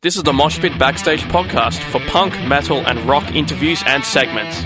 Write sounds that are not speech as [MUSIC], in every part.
This is the Moshpit Backstage podcast for punk, metal, and rock interviews and segments.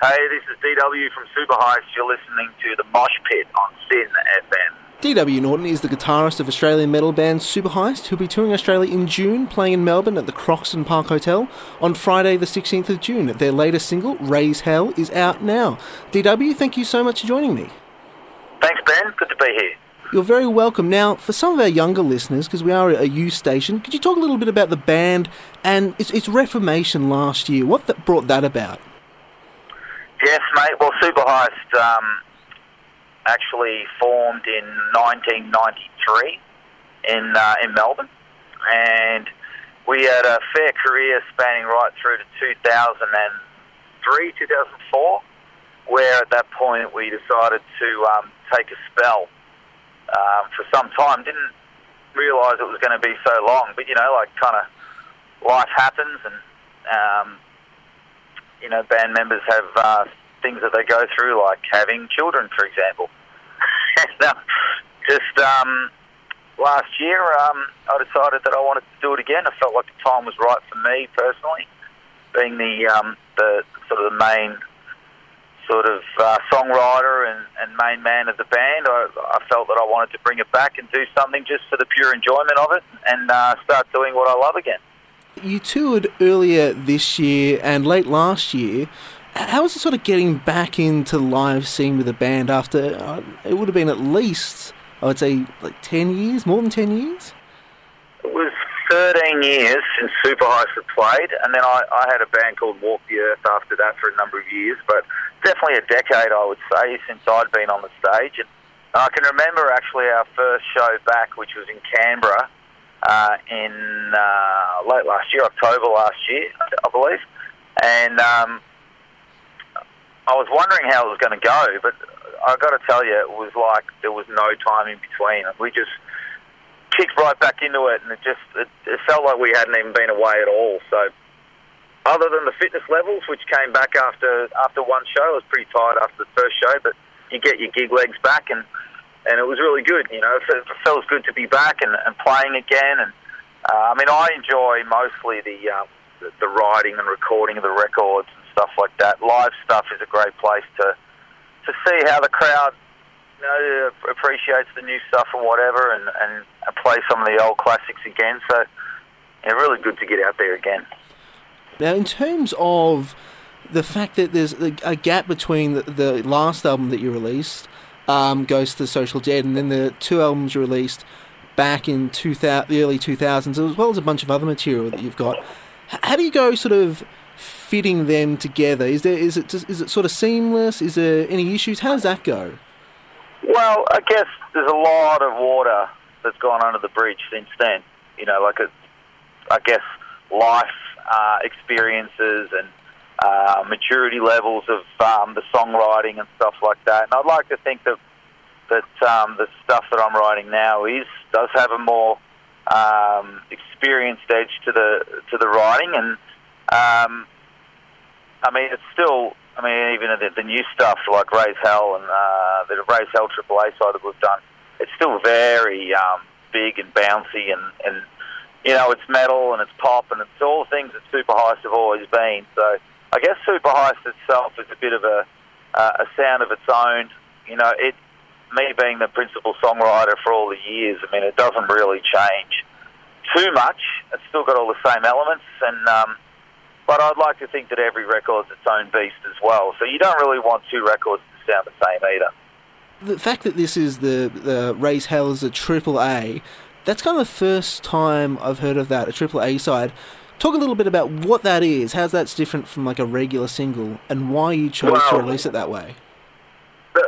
Hey, this is DW from Superheist. You're listening to the Mosh Pit on SYN FM. DW Norton is the guitarist of Australian metal band Superheist, who'll be touring Australia in June, playing in Melbourne at the Croxton Park Hotel on Friday, the 16th of June. Their latest single, Raise Hell, is out now. DW, thank you so much for joining me. Thanks, Ben. Good to be here. You're very welcome. Now, for some of our younger listeners, because we are a youth station, could you talk a little bit about the band and its, its reformation last year? What that brought that about? Yes, mate. Well, Superheist um, actually formed in 1993 in uh, in Melbourne, and we had a fair career spanning right through to 2003, 2004, where at that point we decided to um, take a spell um, for some time. Didn't realise it was going to be so long, but you know, like kind of life happens and. Um, you know, band members have uh, things that they go through, like having children, for example. [LAUGHS] uh, just um, last year, um, I decided that I wanted to do it again. I felt like the time was right for me personally, being the um, the sort of the main sort of uh, songwriter and, and main man of the band. I, I felt that I wanted to bring it back and do something just for the pure enjoyment of it, and uh, start doing what I love again. You toured earlier this year and late last year. How was it sort of getting back into the live scene with the band after uh, it would have been at least, I would say, like 10 years, more than 10 years? It was 13 years since Super had played, and then I, I had a band called Walk the Earth after that for a number of years, but definitely a decade, I would say, since I'd been on the stage. And I can remember actually our first show back, which was in Canberra uh, in uh, late last year, October last year, I believe. And um, I was wondering how it was going to go, but I got to tell you, it was like there was no time in between. We just kicked right back into it, and it just it, it felt like we hadn't even been away at all. So, other than the fitness levels, which came back after after one show, I was pretty tired after the first show, but you get your gig legs back, and and it was really good. You know, it felt good to be back and, and playing again. And uh, I mean, I enjoy mostly the, uh, the the writing and recording of the records and stuff like that. Live stuff is a great place to to see how the crowd you know appreciates the new stuff and whatever, and and play some of the old classics again. So, yeah, really good to get out there again. Now, in terms of the fact that there's a gap between the, the last album that you released um, Ghost to the Social Dead, and then the two albums released back in 2000, the early 2000s, as well as a bunch of other material that you've got. How do you go sort of fitting them together? Is there is it is it sort of seamless? Is there any issues? How does that go? Well, I guess there's a lot of water that's gone under the bridge since then. You know, like a, I guess life uh, experiences and uh, maturity levels of um, the songwriting and stuff like that. And I'd like to think that that um, the stuff that I'm writing now is does have a more um, experienced edge to the to the writing, and um, I mean it's still. I mean, even the, the new stuff like Raise Hell and uh, the Raise Hell Triple A side that we've done, it's still very um, big and bouncy, and, and you know it's metal and it's pop and it's all things that Superheist have always been. So I guess Superheist itself is a bit of a uh, a sound of its own. You know, it me being the principal songwriter for all the years. I mean, it doesn't really change too much. It's still got all the same elements, and um, but I'd like to think that every record's its own beast as well. So you don't really want two records to sound the same either. The fact that this is the the Raise Hell is a triple A, that's kind of the first time I've heard of that, a triple A side. Talk a little bit about what that is, how that's different from like a regular single, and why you chose well, to release it that way.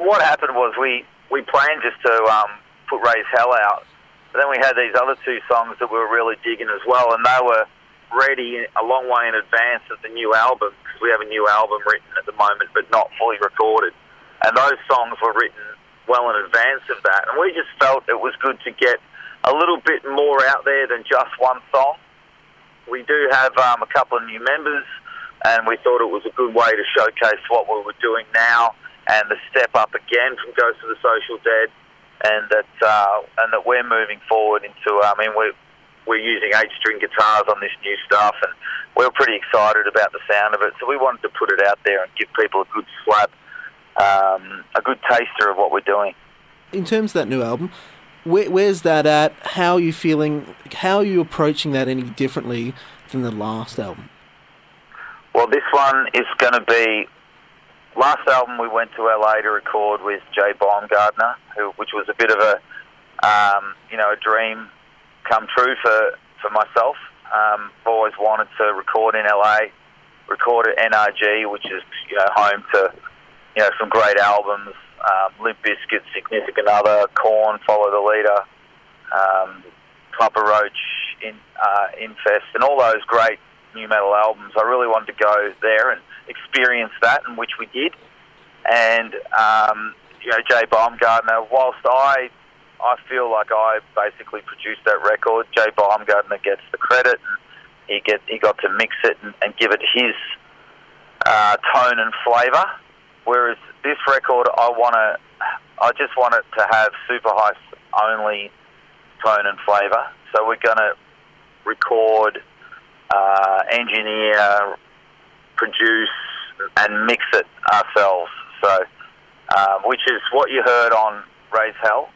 What happened was we, we planned just to um, put Raise Hell out, but then we had these other two songs that we were really digging as well, and they were ready a long way in advance of the new album because we have a new album written at the moment, but not fully recorded. And those songs were written well in advance of that, and we just felt it was good to get a little bit more out there than just one song. We do have um, a couple of new members, and we thought it was a good way to showcase what we were doing now and the step up again from Ghost of the Social Dead, and that uh, and that we're moving forward into. I mean, we're we're using eight string guitars on this new stuff, and we're pretty excited about the sound of it. So we wanted to put it out there and give people a good slab, um, a good taster of what we're doing. In terms of that new album, where, where's that at? How are you feeling? How are you approaching that any differently than the last album? Well, this one is going to be. Last album we went to LA to record with Jay Baumgardner, who, which was a bit of a, um, you know, a dream come true for for myself. Um, I've always wanted to record in LA, record at NRG, which is you know home to you know some great albums. Um, Limp Bizkit, Significant Other, Korn, Follow the Leader, um, Papa Roach, in, uh, Infest, and all those great nu metal albums. I really wanted to go there and experience that, and which we did. And um, you know, Jay Baumgardner, whilst I I feel like I basically produced that record. Jay Baumgardner gets the credit. And he get he got to mix it and, and give it his uh, tone and flavour. Whereas this record, I want to, I just want it to have super high only tone and flavour. So we're going to record, uh, engineer, produce, and mix it ourselves. So, uh, which is what you heard on Raise Hell.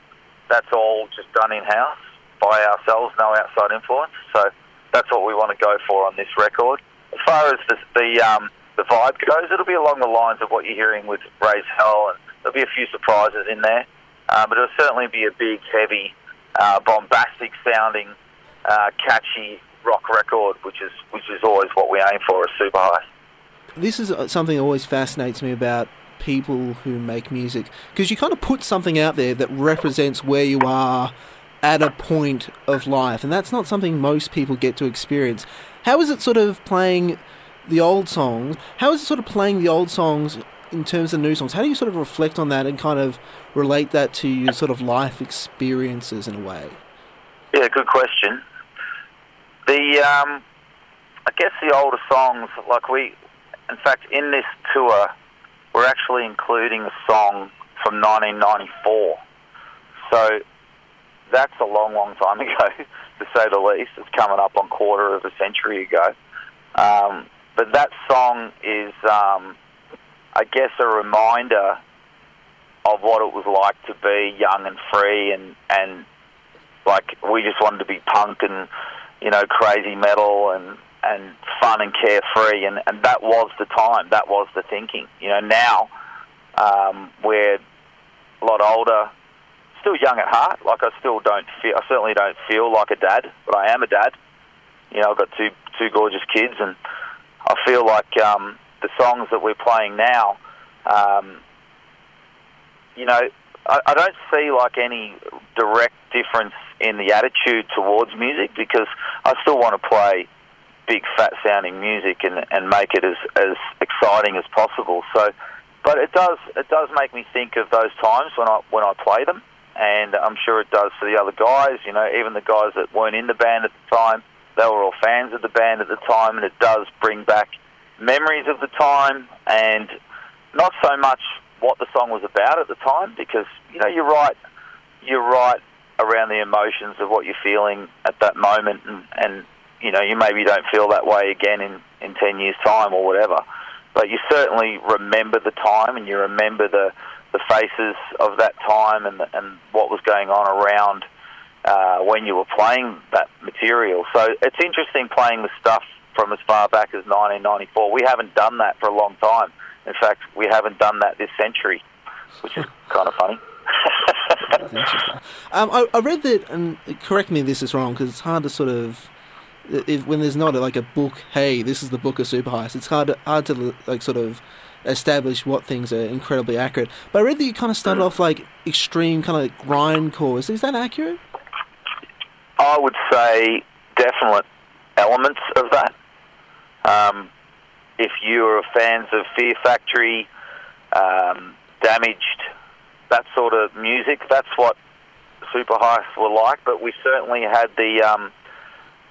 That's all just done in house by ourselves, no outside influence. So that's what we want to go for on this record. As far as the the, um, the vibe goes, it'll be along the lines of what you're hearing with Raise Hell, and there'll be a few surprises in there. Uh, but it'll certainly be a big, heavy, uh, bombastic sounding, uh, catchy rock record, which is which is always what we aim for as Super High. This is uh, something that always fascinates me about people who make music because you kind of put something out there that represents where you are at a point of life, and that's not something most people get to experience. How is it sort of playing the old songs? How is it sort of playing the old songs in terms of new songs? How do you sort of reflect on that and kind of relate that to your sort of life experiences in a way? Yeah, good question. The um, I guess the older songs, like we, in fact, in this tour, we're actually including a song from 1994. So that's a long, long time [LAUGHS] ago, to say the least. It's coming up on quarter of a century ago. Um, but that song is, um, I guess, a reminder of what it was like to be young and free, and and like we just wanted to be punk and you know crazy metal and and fun and carefree, and and that was the time. That was the thinking. You know, now um, we're a lot older still young at heart. Like I still don't feel. I certainly don't feel like a dad, but I am a dad. You know, I've got two two gorgeous kids, and I feel like um, the songs that we're playing now. Um, you know, I, I don't see like any direct difference in the attitude towards music because I still want to play big fat sounding music and and make it as as exciting as possible. So, but it does it does make me think of those times when I when I play them and I'm sure it does for the other guys. You know, even the guys that weren't in the band at the time, they were all fans of the band at the time, and it does bring back memories of the time, and not so much what the song was about at the time, because you know you're right, you're right around the emotions of what you're feeling at that moment, and, and you know you maybe don't feel that way again in in ten years' time or whatever, but you certainly remember the time, and you remember the the faces of that time and and what was going on around uh, when you were playing that material. So it's interesting playing the stuff from as far back as 1994. We haven't done that for a long time. In fact, we haven't done that this century, which is [LAUGHS] kind of funny. um, I, I, read that, and correct me if this is wrong, because it's hard to sort of, if, when there's not a, like a book. Hey, this is the book of Superheist. It's hard to, hard to like sort of establish what things are incredibly accurate. But I read that you kind of started off like extreme kind of like grindcore. Is that accurate? I would say definite elements of that. Um, if you are fans of Fear Factory, um, Damaged, that sort of music. That's what Super Heist were like. But we certainly had the um,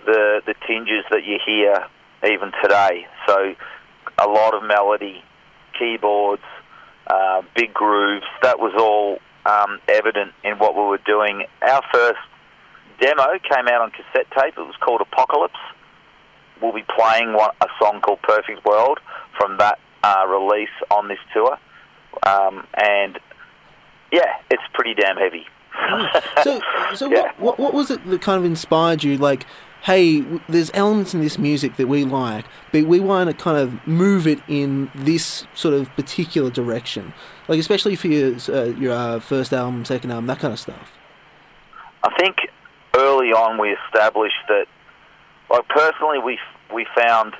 the the tinges that you hear even today. So a lot of melody, keyboards, uh, big grooves. That was all um, evident in what we were doing. Our first demo came out on cassette tape. It was called Apocalypse. We'll be playing one, a song called Perfect World from that uh, release on this tour. Um, and yeah, it's pretty damn heavy. so, so [LAUGHS] Yeah. what, what, what was it that kind of inspired you? Like, hey, there's elements in this music that we like, but we want to kind of move it in this sort of particular direction. Like, especially for your uh, your uh, first album, second album, that kind of stuff. I think early on we established that, like personally, we we found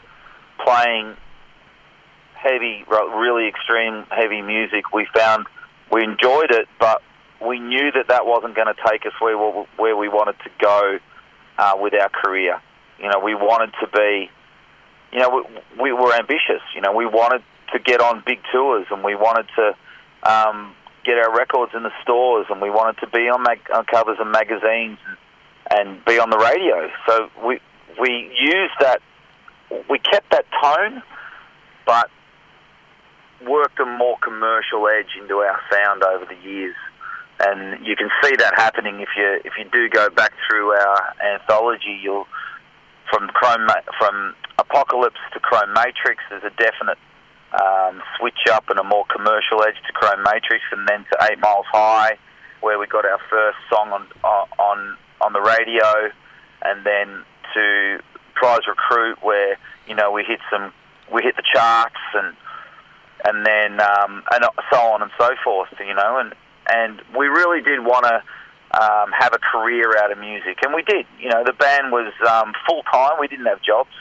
playing heavy, really extreme heavy music. We found we enjoyed it, but we knew that that wasn't going to take us where we, where we wanted to go uh, with our career. You know, we wanted to be, you know, we, we were ambitious. You know, we wanted to get on big tours, and we wanted to um, get our records in the stores, and we wanted to be on, mag- on covers of magazines and, and be on the radio. So we we used that, we kept that tone, but worked a more commercial edge into our sound over the years. And you can see that happening if you if you do go back through our anthology. You'll from Chrome from Apocalypse to Chrome Matrix. There's a definite um, switch up and a more commercial edge to Chrome Matrix, and then to Eight Miles High, where we got our first song on on on the radio, and then to Prize Recruit, where you know we hit some we hit the charts, and and then um, and so on and so forth, you know, and and we really did want to. Um, have a career out of music, and we did. You know, the band was um, full time. We didn't have jobs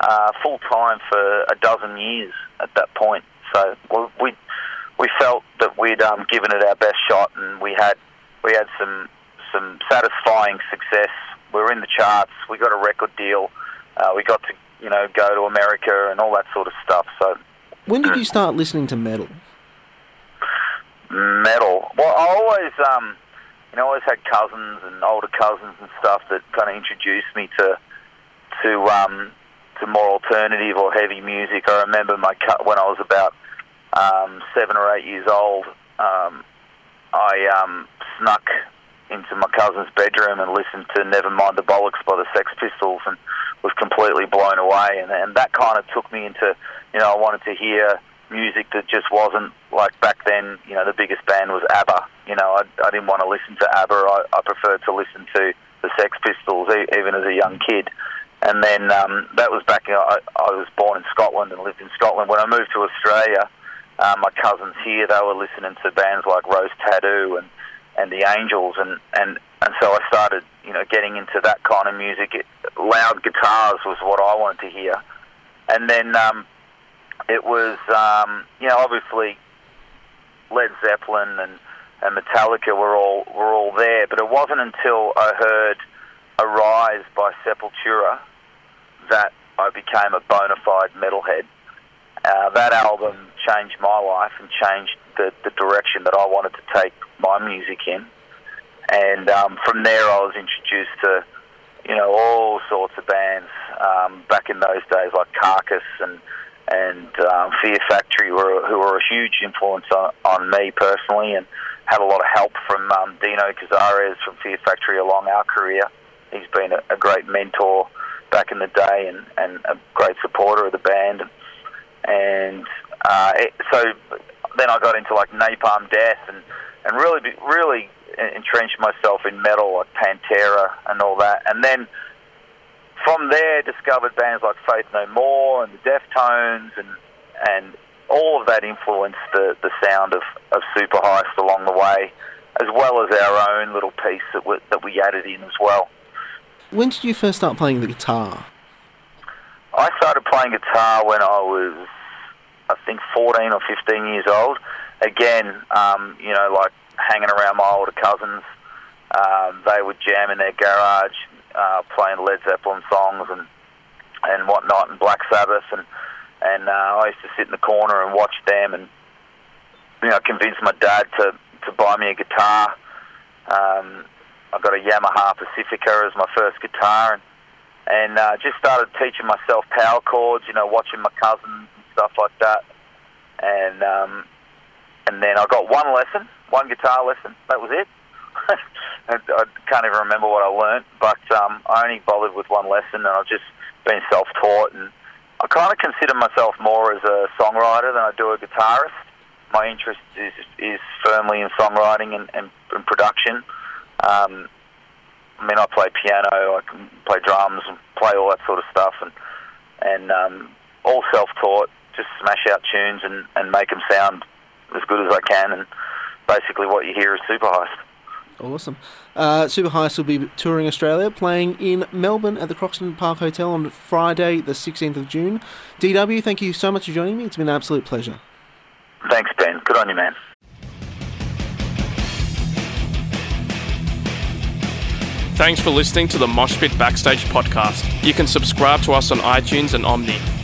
uh, full time for a dozen years at that point. So we we, felt that we'd um, given it our best shot, and we had we had some some satisfying success. We were in the charts. We got a record deal. Uh, we got to you know go to America and all that sort of stuff. So When did you start listening to metal? metal. Well, I always, um, you know, always had cousins and older cousins and stuff that kind of introduced me to to um, to more alternative or heavy music. I remember my cu- when I was about um, seven or eight years old. Um, I um, snuck into my cousin's bedroom and listened to Nevermind the Bollocks by the Sex Pistols and was completely blown away. And, and that kind of took me into, you know, I wanted to hear music that just wasn't like back then. You know, the biggest band was ABBA. You know, I, I didn't want to listen to ABBA. I, I preferred to listen to the Sex Pistols, e- even as a young kid. And then um, that was back. You I, I was born in Scotland and lived in Scotland. When I moved to Australia, um, my cousins here they were listening to bands like Rose Tattoo and and the Angels, and and and so I started, you know, getting into that kind of music. It, loud guitars was what I wanted to hear, and then um, it was, um, you know, obviously Led Zeppelin and, and Metallica were all were all there, but it wasn't until I heard Arise by Sepultura that I became a bona fide metalhead. Uh, that album changed my life and changed the, the direction that I wanted to take my music in. And um, from there, I was introduced to, you know, all sorts of bands um, back in those days, like Carcass and and um, Fear Factory, were, who were a huge influence on, on me personally, and had a lot of help from um, Dino Cazares from Fear Factory along our career. He's been a, a great mentor back in the day and, and a great supporter of the band. And uh, it, so then I got into like Napalm Death and, and really, really entrenched myself in metal like Pantera and all that. And then from there, discovered bands like Faith No More and the Deftones, and and all of that influenced the, the sound of, of Superheist along the way, as well as our own little piece that we, that we added in as well. When did you first start playing the guitar? I started playing guitar when I was, I think, 14 or 15 years old. Again, um, you know, like hanging around my older cousins. Um, they would jam in their garage, uh, playing Led Zeppelin songs and and whatnot, and Black Sabbath, and and uh, I used to sit in the corner and watch them, and you know, convince my dad to to buy me a guitar. Um, I got a Yamaha Pacifica as my first guitar, and, and uh, just started teaching myself power chords. You know, watching my cousins stuff like that, and um, and then I got one lesson, one guitar lesson. That was it. [LAUGHS] I can't even remember what I learnt, but um, I only bothered with one lesson, and I've just been self-taught. And I kind of consider myself more as a songwriter than I do a guitarist. My interest is is firmly in songwriting and, and, and production. Um, I mean, I play piano, I can play drums, and play all that sort of stuff, and and um, all self-taught. Just smash out tunes and, and make them sound as good as I can, and basically what you hear is Superheist. Awesome. Uh, Superheist will be touring Australia, playing in Melbourne at the Croxton Park Hotel on Friday, the 16th of June. DW, thank you so much for joining me. It's been an absolute pleasure. Thanks, Ben. Good on you, man. Thanks for listening to the Moshpit Backstage podcast. You can subscribe to us on iTunes and Omny.